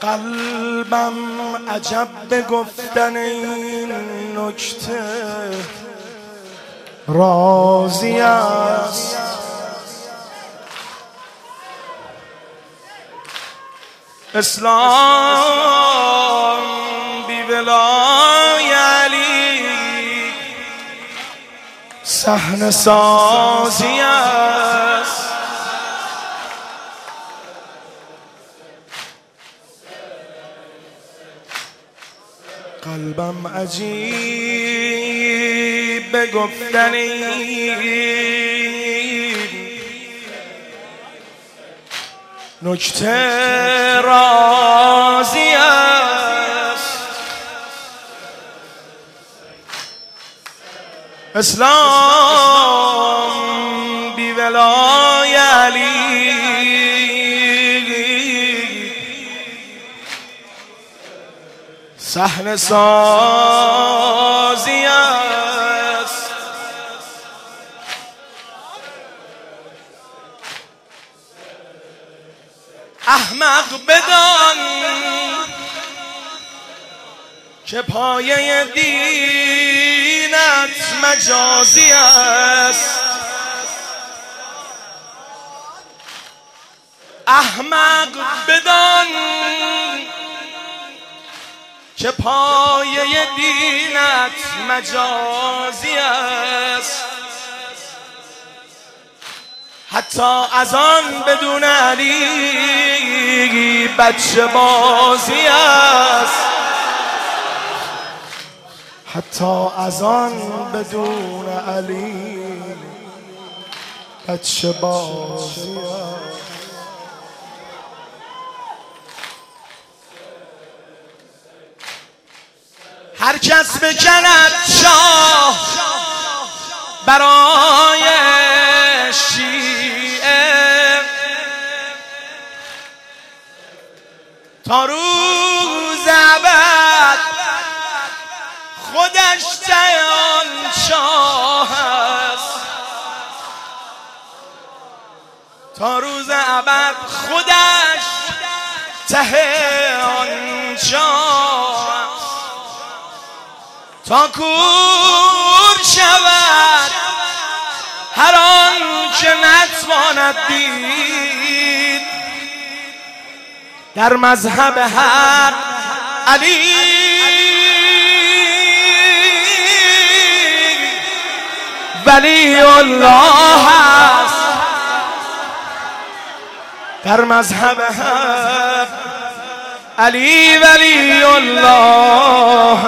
قلبم عجب به گفتن این نکته. راضی است. اسلام بی ولای علی. صحن سازی است. قلبم عجیب به گفتن نکته رازی است. اسلام بی ولای علی. صحن سازی است. احمق بدان که پایه دینت مجازی است. احمق بدان که پایه دینت مجازی است. حتی از آن بدون علی بچه بازی است. حتی از آن بدون علی بچه بازی است. هر کس بکند شاه برای شیعه. تا روز عبد خودش تیان شاه است. تا روز عبد خودش ته تا کور شود. هر آن که نتواند دید. در مذهب حق علی. ولی الله است. در مذهب حق علی ولی الله